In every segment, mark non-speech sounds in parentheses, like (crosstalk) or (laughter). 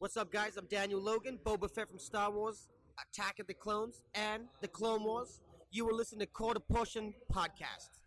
What's up, guys? I'm Daniel Logan, Boba Fett from Star Wars, Attack of the Clones, and The Clone Wars. You will listen to Quarter Portion Podcast.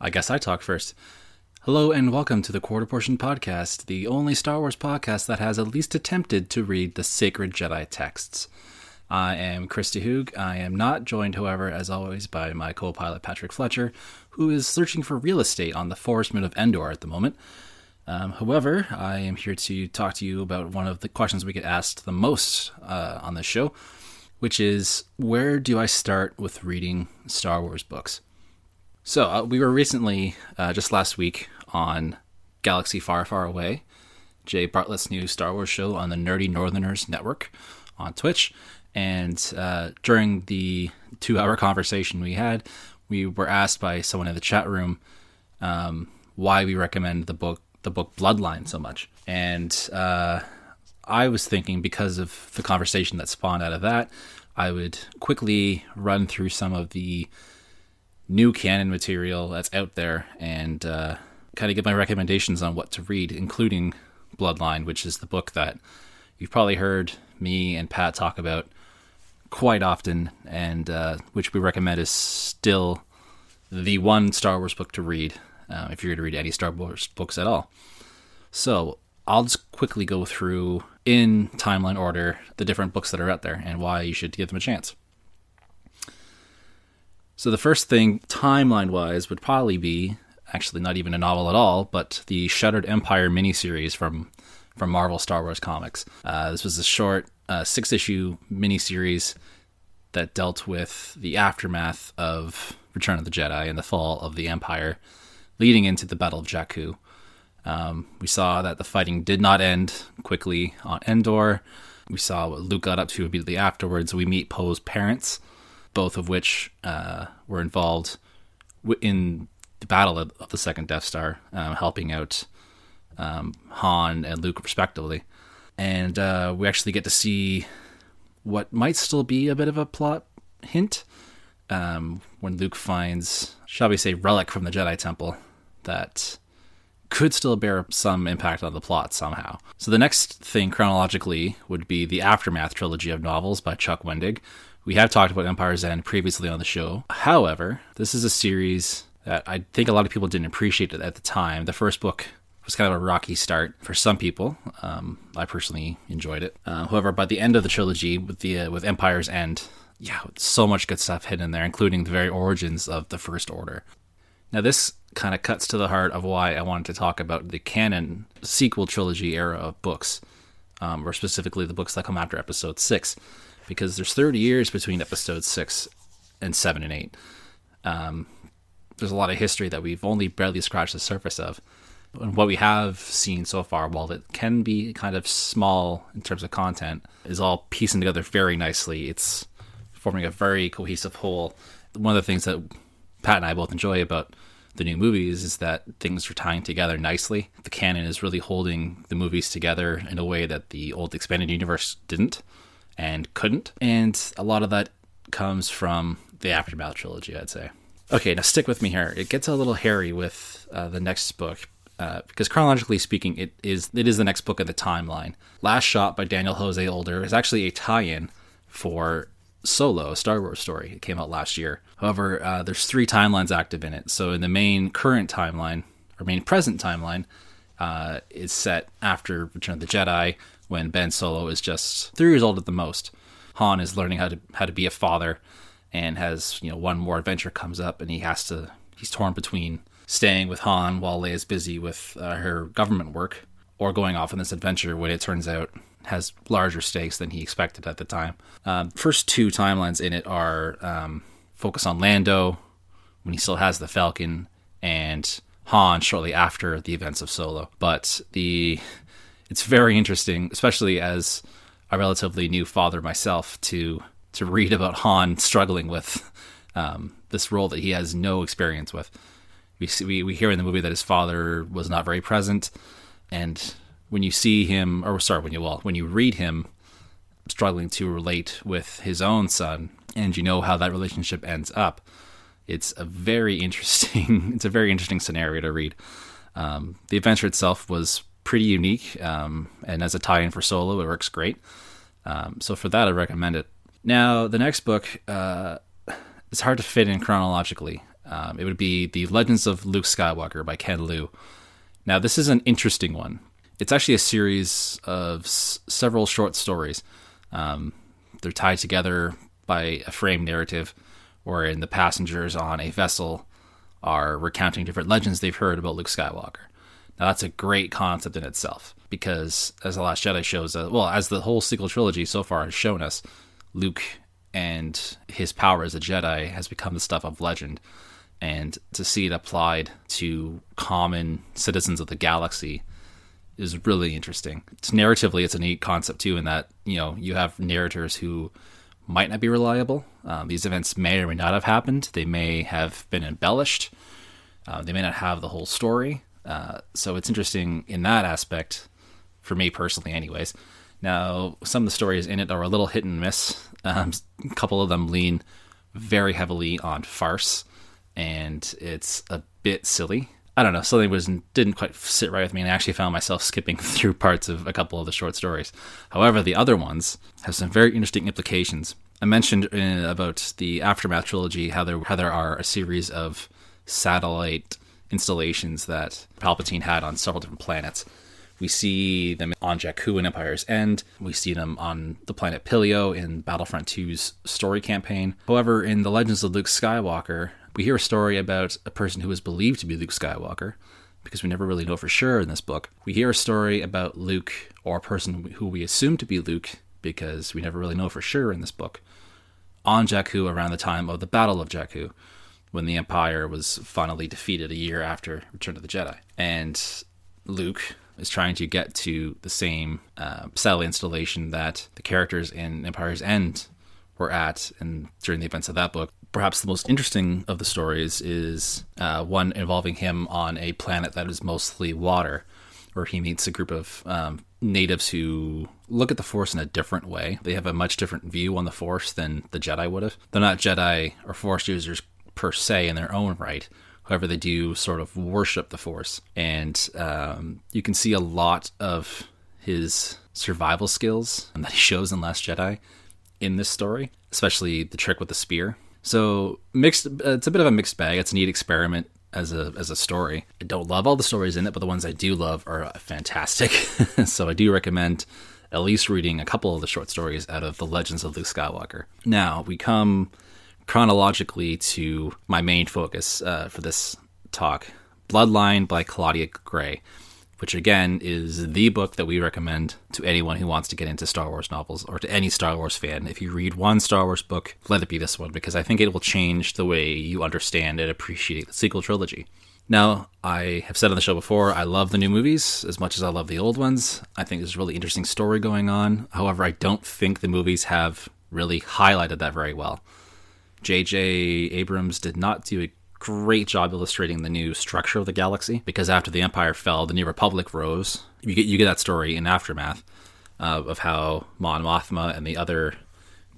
I guess I talk first. Hello and welcome to the Quarter Portion Podcast, the only Star Wars podcast that has at least attempted to read the sacred Jedi texts. I am Christy Hoog. I am not joined, however, as always, by my co pilot Patrick Fletcher, who is searching for real estate on the Forest Moon of Endor at the moment. Um, however, I am here to talk to you about one of the questions we get asked the most uh, on this show, which is where do I start with reading Star Wars books? So uh, we were recently, uh, just last week, on Galaxy Far, Far Away, Jay Bartlett's new Star Wars show on the Nerdy Northerners Network on Twitch. And uh, during the two-hour conversation we had, we were asked by someone in the chat room um, why we recommend the book, the book Bloodline, so much. And uh, I was thinking because of the conversation that spawned out of that, I would quickly run through some of the new canon material that's out there and uh, kind of give my recommendations on what to read, including Bloodline, which is the book that you've probably heard me and Pat talk about quite often, and uh, which we recommend is still the one Star Wars book to read uh, if you're going to read any Star Wars books at all. So I'll just quickly go through in timeline order the different books that are out there and why you should give them a chance. So the first thing, timeline wise, would probably be actually not even a novel at all, but the Shattered Empire miniseries from from Marvel Star Wars comics. Uh, this was a short uh, six issue miniseries that dealt with the aftermath of Return of the Jedi and the fall of the Empire, leading into the Battle of Jakku. Um, we saw that the fighting did not end quickly on Endor. We saw what Luke got up to immediately afterwards. We meet Poe's parents, both of which uh, were involved in the battle of, the second Death Star, um, helping out um, Han and Luke respectively. And uh, we actually get to see what might still be a bit of a plot hint um, when Luke finds, shall we say, relic from the Jedi Temple that could still bear some impact on the plot somehow. So the next thing chronologically would be the Aftermath trilogy of novels by Chuck Wendig, we have talked about Empire's End previously on the show. However, this is a series that I think a lot of people didn't appreciate at the time. The first book was kind of a rocky start for some people. Um, I personally enjoyed it. Uh, however, by the end of the trilogy, with the uh, with Empire's End, yeah, so much good stuff hidden in there, including the very origins of the First Order. Now, this kind of cuts to the heart of why I wanted to talk about the canon sequel trilogy era of books, um, or specifically the books that come after Episode Six because there's 30 years between episodes six and seven and eight. Um, there's a lot of history that we've only barely scratched the surface of. And what we have seen so far, while it can be kind of small in terms of content, is all piecing together very nicely. It's forming a very cohesive whole. One of the things that Pat and I both enjoy about the new movies is that things are tying together nicely. The canon is really holding the movies together in a way that the old expanded universe didn't and couldn't. And a lot of that comes from the Aftermath trilogy, I'd say. Okay, now stick with me here. It gets a little hairy with uh, the next book. Uh, because chronologically speaking, it is it is the next book in the timeline. Last Shot by Daniel Jose Older is actually a tie-in for Solo, a Star Wars story. It came out last year. However, uh, there's three timelines active in it. So in the main current timeline, or main present timeline, uh, is set after Return of the Jedi, when Ben Solo is just three years old at the most. Han is learning how to how to be a father, and has you know one more adventure comes up, and he has to he's torn between staying with Han while Leia's busy with uh, her government work, or going off on this adventure when it turns out has larger stakes than he expected at the time. Um, first two timelines in it are um, focus on Lando when he still has the Falcon, and Han shortly after the events of Solo. But the it's very interesting, especially as a relatively new father myself, to to read about Han struggling with um, this role that he has no experience with. We, see, we we hear in the movie that his father was not very present, and when you see him, or sorry, when you well, when you read him struggling to relate with his own son, and you know how that relationship ends up, it's a very interesting. (laughs) it's a very interesting scenario to read. Um, the adventure itself was pretty unique, um, and as a tie-in for Solo, it works great. Um, so for that, I recommend it. Now, the next book, uh, it's hard to fit in chronologically. Um, it would be The Legends of Luke Skywalker by Ken Liu. Now, this is an interesting one. It's actually a series of s- several short stories. Um, they're tied together by a frame narrative, wherein the passengers on a vessel are recounting different legends they've heard about Luke Skywalker. Now, that's a great concept in itself because, as The Last Jedi shows, uh, well, as the whole sequel trilogy so far has shown us, Luke and his power as a Jedi has become the stuff of legend. And to see it applied to common citizens of the galaxy is really interesting. It's narratively, it's a neat concept too, in that you know you have narrators who might not be reliable. Um, these events may or may not have happened. They may have been embellished. Uh, they may not have the whole story. Uh, so it's interesting in that aspect, for me personally, anyways. Now, some of the stories in it are a little hit and miss. Um, a couple of them lean very heavily on farce, and it's a bit silly. I don't know, something was didn't quite sit right with me, and I actually found myself skipping (laughs) through parts of a couple of the short stories. However, the other ones have some very interesting implications. I mentioned in, about the aftermath trilogy how there how there are a series of satellite installations that Palpatine had on several different planets. We see them on Jakku in Empire's End. We see them on the planet Pillio in Battlefront 2's story campaign. However, in The Legends of Luke Skywalker, we hear a story about a person who is believed to be Luke Skywalker, because we never really know for sure in this book. We hear a story about Luke, or a person who we assume to be Luke, because we never really know for sure in this book, on Jakku around the time of the Battle of Jakku, when the Empire was finally defeated a year after Return of the Jedi. And Luke is trying to get to the same uh, satellite installation that the characters in Empire's End were at and during the events of that book perhaps the most interesting of the stories is uh, one involving him on a planet that is mostly water, where he meets a group of um, natives who look at the Force in a different way. They have a much different view on the Force than the Jedi would have. They're not Jedi or Force users per se in their own right. However, they do sort of worship the Force. And um, you can see a lot of his survival skills that he shows in Last Jedi in this story, especially the trick with the spear so mixed. Uh, it's a bit of a mixed bag. It's a neat experiment as a as a story. I don't love all the stories in it, but the ones I do love are uh, fantastic. (laughs) so I do recommend at least reading a couple of the short stories out of the Legends of Luke Skywalker. Now we come chronologically to my main focus uh, for this talk, Bloodline by Claudia Gray which again is the book that we recommend to anyone who wants to get into Star Wars novels or to any Star Wars fan. If you read one Star Wars book, let it be this one because I think it will change the way you understand and appreciate the sequel trilogy. Now, I have said on the show before, I love the new movies as much as I love the old ones. I think there's a really interesting story going on. However, I don't think the movies have really highlighted that very well. J.J. Abrams did not do a great job illustrating the new structure of the galaxy because after the Empire fell, the New Republic rose. You get you get that story in aftermath uh, of how Mon Mothma and the other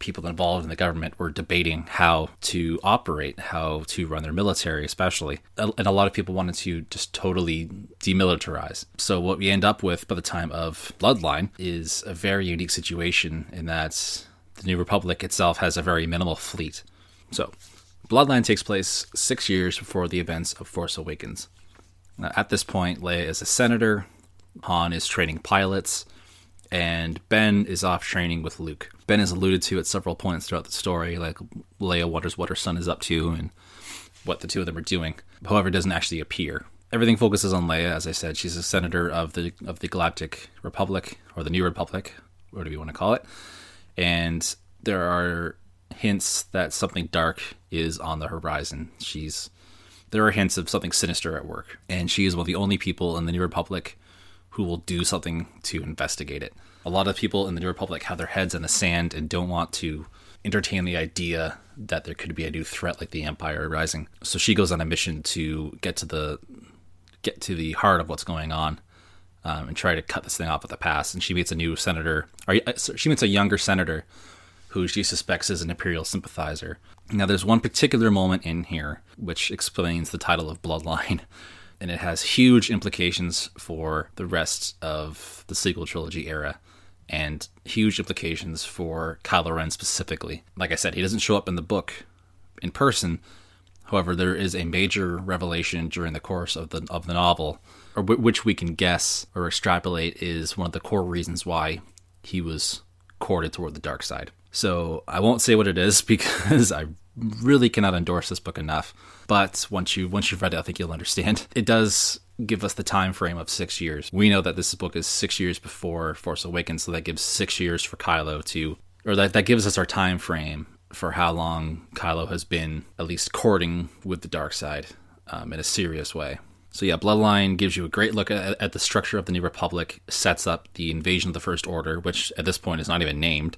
people involved in the government were debating how to operate, how to run their military, especially. And a lot of people wanted to just totally demilitarize. So, what we end up with by the time of Bloodline is a very unique situation in that the New Republic itself has a very minimal fleet. So, Bloodline takes place six years before the events of Force Awakens. At this point, Leia is a senator, Han is training pilots, and Ben is off training with Luke. Ben is alluded to at several points throughout the story, like Leia wonders what her son is up to and what the two of them are doing. However, doesn't actually appear. Everything focuses on Leia, as I said. She's a senator of the of the Galactic Republic or the New Republic, whatever you want to call it. And there are hints that something dark is on the horizon. She's there are hints of something sinister at work, and she is one of the only people in the New Republic who will do something to investigate it. A lot of people in the New Republic have their heads in the sand and don't want to entertain the idea that there could be a new threat like the Empire rising. So she goes on a mission to get to the get to the heart of what's going on um, and try to cut this thing off at the pass. And she meets a new senator, or uh, she meets a younger senator who she suspects is an Imperial sympathizer. Now, there's one particular moment in here which explains the title of Bloodline, (laughs) and it has huge implications for the rest of the sequel trilogy era. And huge implications for Kylo Ren specifically. Like I said, he doesn't show up in the book in person, However, there is a major revelation during the course of the of the novel, or w- which we can guess or extrapolate is one of the core reasons why he was courted toward the dark side. So I won't say what it is (laughs) because I really cannot endorse this book enough. But once you once you've read it, I think you'll understand. (laughs) It does give us the time frame of six years. We know that this book is six years before Force Awakens, so that gives six years for Kylo to, or that that gives us our time frame for how long Kylo has been at least courting with the dark side um, in a serious way. So yeah, Bloodline gives you a great look at, at, the structure of the New Republic, sets up the invasion of the First Order, which at this point is not even named,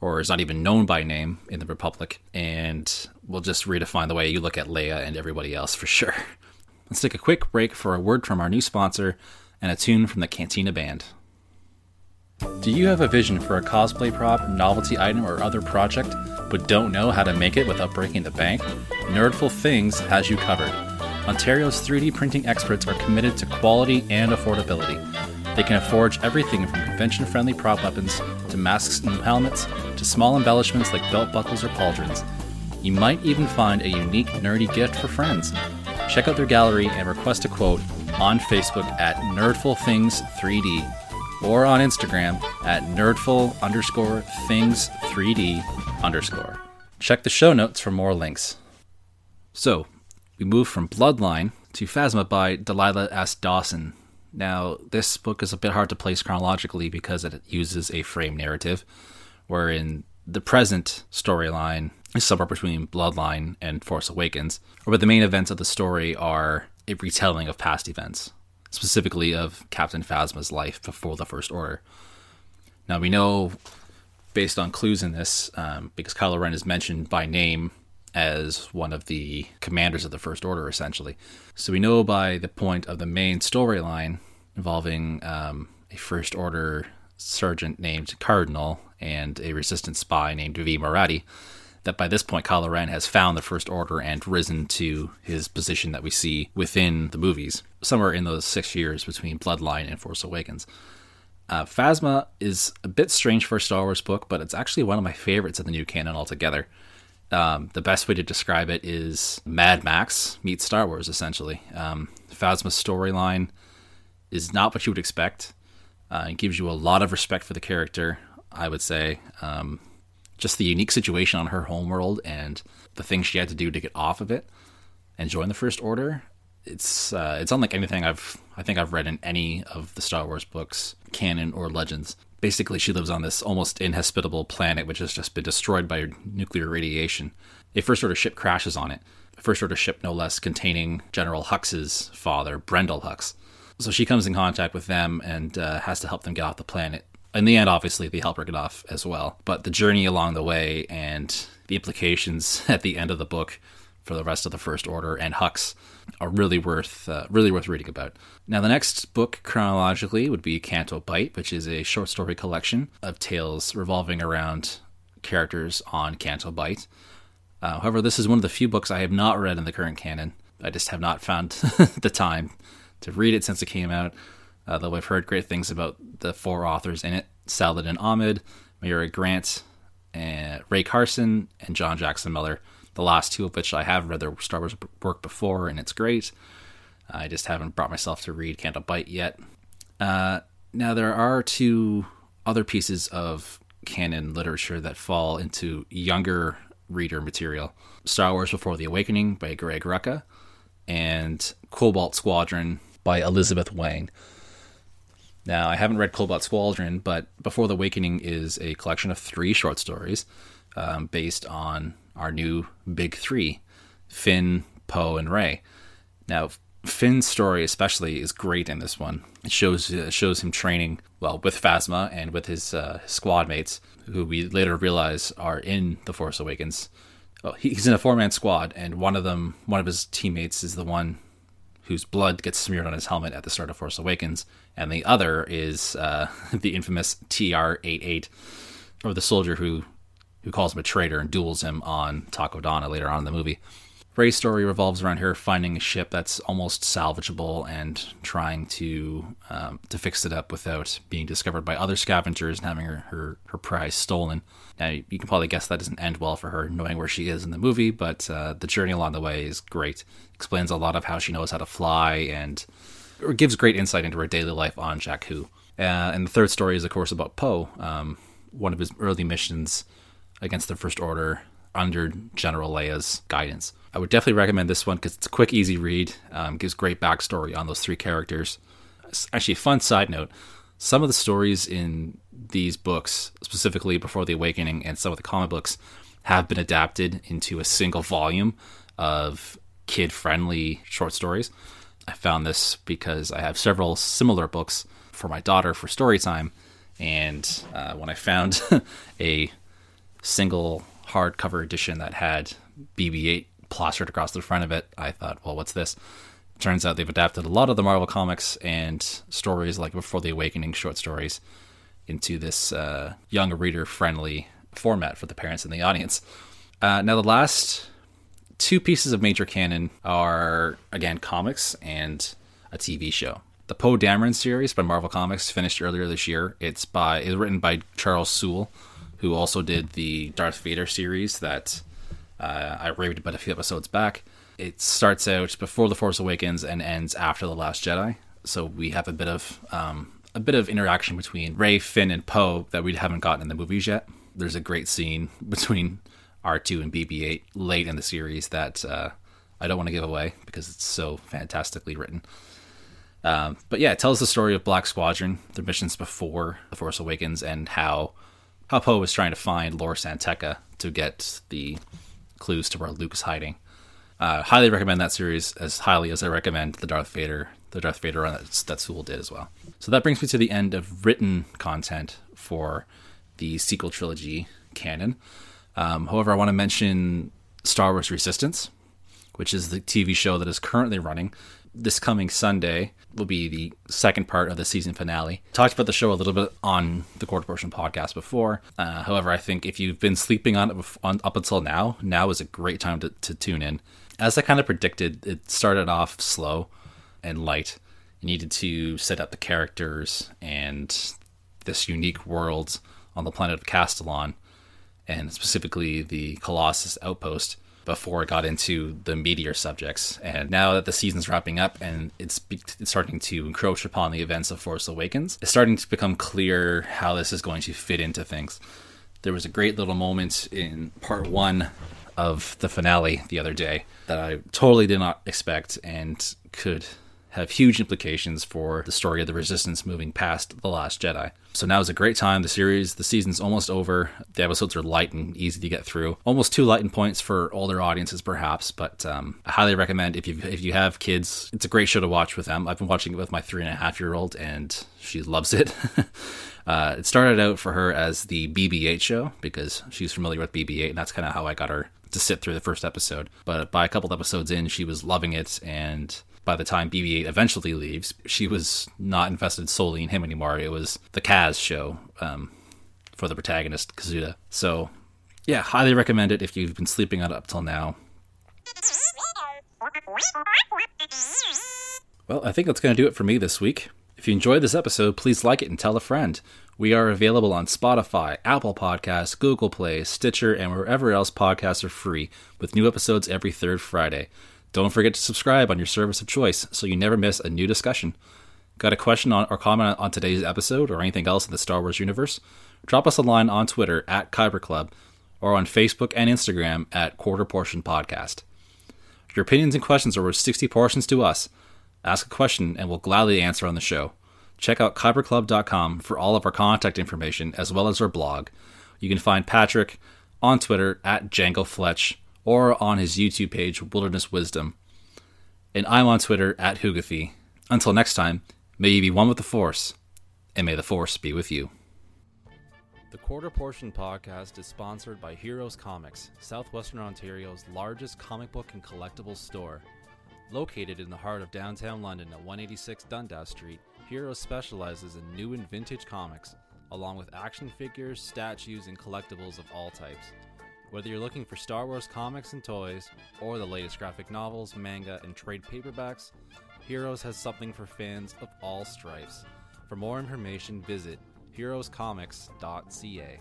or is not even known by name in the Republic, and will just redefine the way you look at Leia and everybody else for sure. (laughs) Let's take a quick break for a word from our new sponsor and a tune from the Cantina Band. Do you have a vision for a cosplay prop, novelty item, or other project, but don't know how to make it without breaking the bank? Nerdful Things has you covered. Ontario's 3D printing experts are committed to quality and affordability. They can forge everything from convention friendly prop weapons to masks and helmets to small embellishments like belt buckles or pauldrons. You might even find a unique nerdy gift for friends. Check out their gallery and request a quote on Facebook at Nerdful Things 3D or on Instagram at nerdful underscore things 3D underscore. Check the show notes for more links. So, we move from Bloodline to Phasma by Delilah S. Dawson. Now, this book is a bit hard to place chronologically because it uses a frame narrative, wherein the present storyline is somewhere between Bloodline and Force Awakens, where the main events of the story are a retelling of past events specifically of Captain Phasma's life before the First Order. Now we know, based on clues in this, um, because Kylo Ren is mentioned by name as one of the commanders of the First Order, essentially. So we know by the point of the main storyline involving um, a First Order sergeant named Cardinal and a Resistance spy named Vi Moradi that by this point Kylo Ren has found the First Order and risen to his position that we see within the movies, somewhere in those six years between Bloodline and Force Awakens. Uh, Phasma is a bit strange for a Star Wars book, but it's actually one of my favorites of the new canon altogether. Um, the best way to describe it is Mad Max meets Star Wars, essentially. Um, Phasma's storyline is not what you would expect. Uh, it gives you a lot of respect for the character, I would say. Um, just the unique situation on her homeworld and the things she had to do to get off of it and join the First Order. It's uh, it's unlike anything I've I think I've read in any of the Star Wars books, canon or legends. Basically, she lives on this almost inhospitable planet which has just been destroyed by nuclear radiation. A First Order ship crashes on it. A First Order ship, no less, containing General Hux's father, Brendol Hux. So she comes in contact with them and uh, has to help them get off the planet in the end, obviously, they help her get off as well. But the journey along the way and the implications (laughs) at the end of the book for the rest of the First Order and Hux are really worth uh, really worth reading about. Now, the next book chronologically would be Canto Bight, which is a short story collection of tales revolving around characters on Canto Bight. Uh, however, this is one of the few books I have not read in the current canon. I just have not found (laughs) the time to read it since it came out uh, though I've heard great things about the four authors in it Saladin Ahmed, Mira Grant, and Rae Carson, and John Jackson Miller. The last two of which I have read their Star Wars work before, and it's great. I just haven't brought myself to read Canto Bight yet. Uh, now, there are two other pieces of canon literature that fall into younger reader material Star Wars Before the Awakening by Greg Rucka, and Cobalt Squadron by Elizabeth Wang. Now, I haven't read Cobalt Squadron, but Before the Awakening is a collection of three short stories um, based on our new big three Finn, Poe, and Rey. Now, Finn's story, especially, is great in this one. It shows uh, shows him training well with Phasma and with his, uh, squad mates, who we later realize are in the Force Awakens. Well, he's in a four man squad, and one of them, one of his teammates, is the one whose blood gets smeared on his helmet at the start of Force Awakens, and the other is uh, (laughs) the infamous TR-8R, or the soldier who who calls him a traitor and duels him on Takodana later on in the movie. Rey's story revolves around her finding a ship that's almost salvageable and trying to um, to fix it up without being discovered by other scavengers and having her, her, her prize stolen. Now, you can probably guess that doesn't end well for her, knowing where she is in the movie, but uh, the journey along the way is great. Explains a lot of how she knows how to fly and gives great insight into her daily life on Jakku. Uh, and the third story is, of course, about Poe, um, one of his early missions against the First Order under General Leia's guidance. I would definitely recommend this one because it's a quick, easy read. Um, gives great backstory on those three characters. Actually, a fun side note: some of the stories in these books, specifically Before the Awakening and some of the comic books, have been adapted into a single volume of kid-friendly short stories. I found this because I have several similar books for my daughter for story time, and uh, when I found (laughs) a single hardcover edition that had BB-8 plastered across the front of it, I thought, well, what's this? Turns out they've adapted a lot of the Marvel comics and stories like Before the Awakening short stories into this uh, young reader friendly format for the parents and the audience. Uh, now, the last two pieces of major canon are, again, comics and a TV show. The Poe Dameron series by Marvel Comics finished earlier this year. It's by it's written by Charles Soule, who also did the Darth Vader series that uh, I raved about a few episodes back. It starts out before the Force Awakens and ends after the Last Jedi. So we have a bit of um, a bit of interaction between Rey, Finn, and Poe that we haven't gotten in the movies yet. There's a great scene (laughs) between R2 and BB-8 late in the series that uh, I don't want to give away because it's so fantastically written. Um, but yeah, it tells the story of Black Squadron, their missions before The Force Awakens, and how how Poe was trying to find Lor San Tekka to get the clues to where Luke is hiding. Uh, highly recommend that series as highly as I recommend the Darth Vader, the Darth Vader run that, that Soule did as well. So that brings me to the end of written content for the sequel trilogy canon. Um, however, I want to mention Star Wars Resistance, which is the TV show that is currently running this coming Sunday will be the second part of the season finale. Talked about the show a little bit on the Quarter Portion podcast before. Uh, however, I think if you've been sleeping on it on, up until now, now is a great time to, to tune in. As I kind of predicted, it started off slow and light. You needed to set up the characters and this unique world on the planet of Castilon, and specifically the Colossus outpost before it got into the meteor subjects. And now that the season's wrapping up and it's, it's starting to encroach upon the events of Force Awakens, it's starting to become clear how this is going to fit into things. There was a great little moment in part one of the finale the other day that I totally did not expect and could have huge implications for the story of the Resistance moving past The Last Jedi. So now is a great time. The series, the season's almost over. The episodes are light and easy to get through. Almost too light in points for older audiences, perhaps, but um, I highly recommend if you if you have kids, it's a great show to watch with them. I've been watching it with my three and a half year old, and she loves it. (laughs) uh, it started out for her as the BB-8 show because she's familiar with BB-8, and that's kind of how I got her to sit through the first episode. But by a couple episodes in, she was loving it and by the time BB 8 eventually leaves, she was not invested solely in him anymore. It was the Kaz show um, for the protagonist, Kazuda. So, yeah, highly recommend it if you've been sleeping on it up till now. Well, I think that's going to do it for me this week. If you enjoyed this episode, please like it and tell a friend. We are available on Spotify, Apple Podcasts, Google Play, Stitcher, and wherever else podcasts are free, with new episodes every third Friday. Don't forget to subscribe on your service of choice so you never miss a new discussion. Got a question on, or comment on today's episode or anything else in the Star Wars universe? Drop us a line on Twitter at Kyber Club or on Facebook and Instagram at Quarter Portion Podcast. Your opinions and questions are worth 60 portions to us. Ask a question and we'll gladly answer on the show. Check out kyberclub.com for all of our contact information as well as our blog. You can find Patrick on Twitter at Django Fletch or on his YouTube page, Wilderness Wisdom. And I'm on Twitter at Hugathy. Until next time, may you be one with the Force, and may the Force be with you. The Quarter Portion podcast is sponsored by Heroes Comics, Southwestern Ontario's largest comic book and collectibles store. Located in the heart of downtown London at 186 Dundas Street, Heroes specializes in new and vintage comics, along with action figures, statues, and collectibles of all types. Whether you're looking for Star Wars comics and toys, or the latest graphic novels, manga, and trade paperbacks, Heroes has something for fans of all stripes. For more information, visit heroescomics.ca.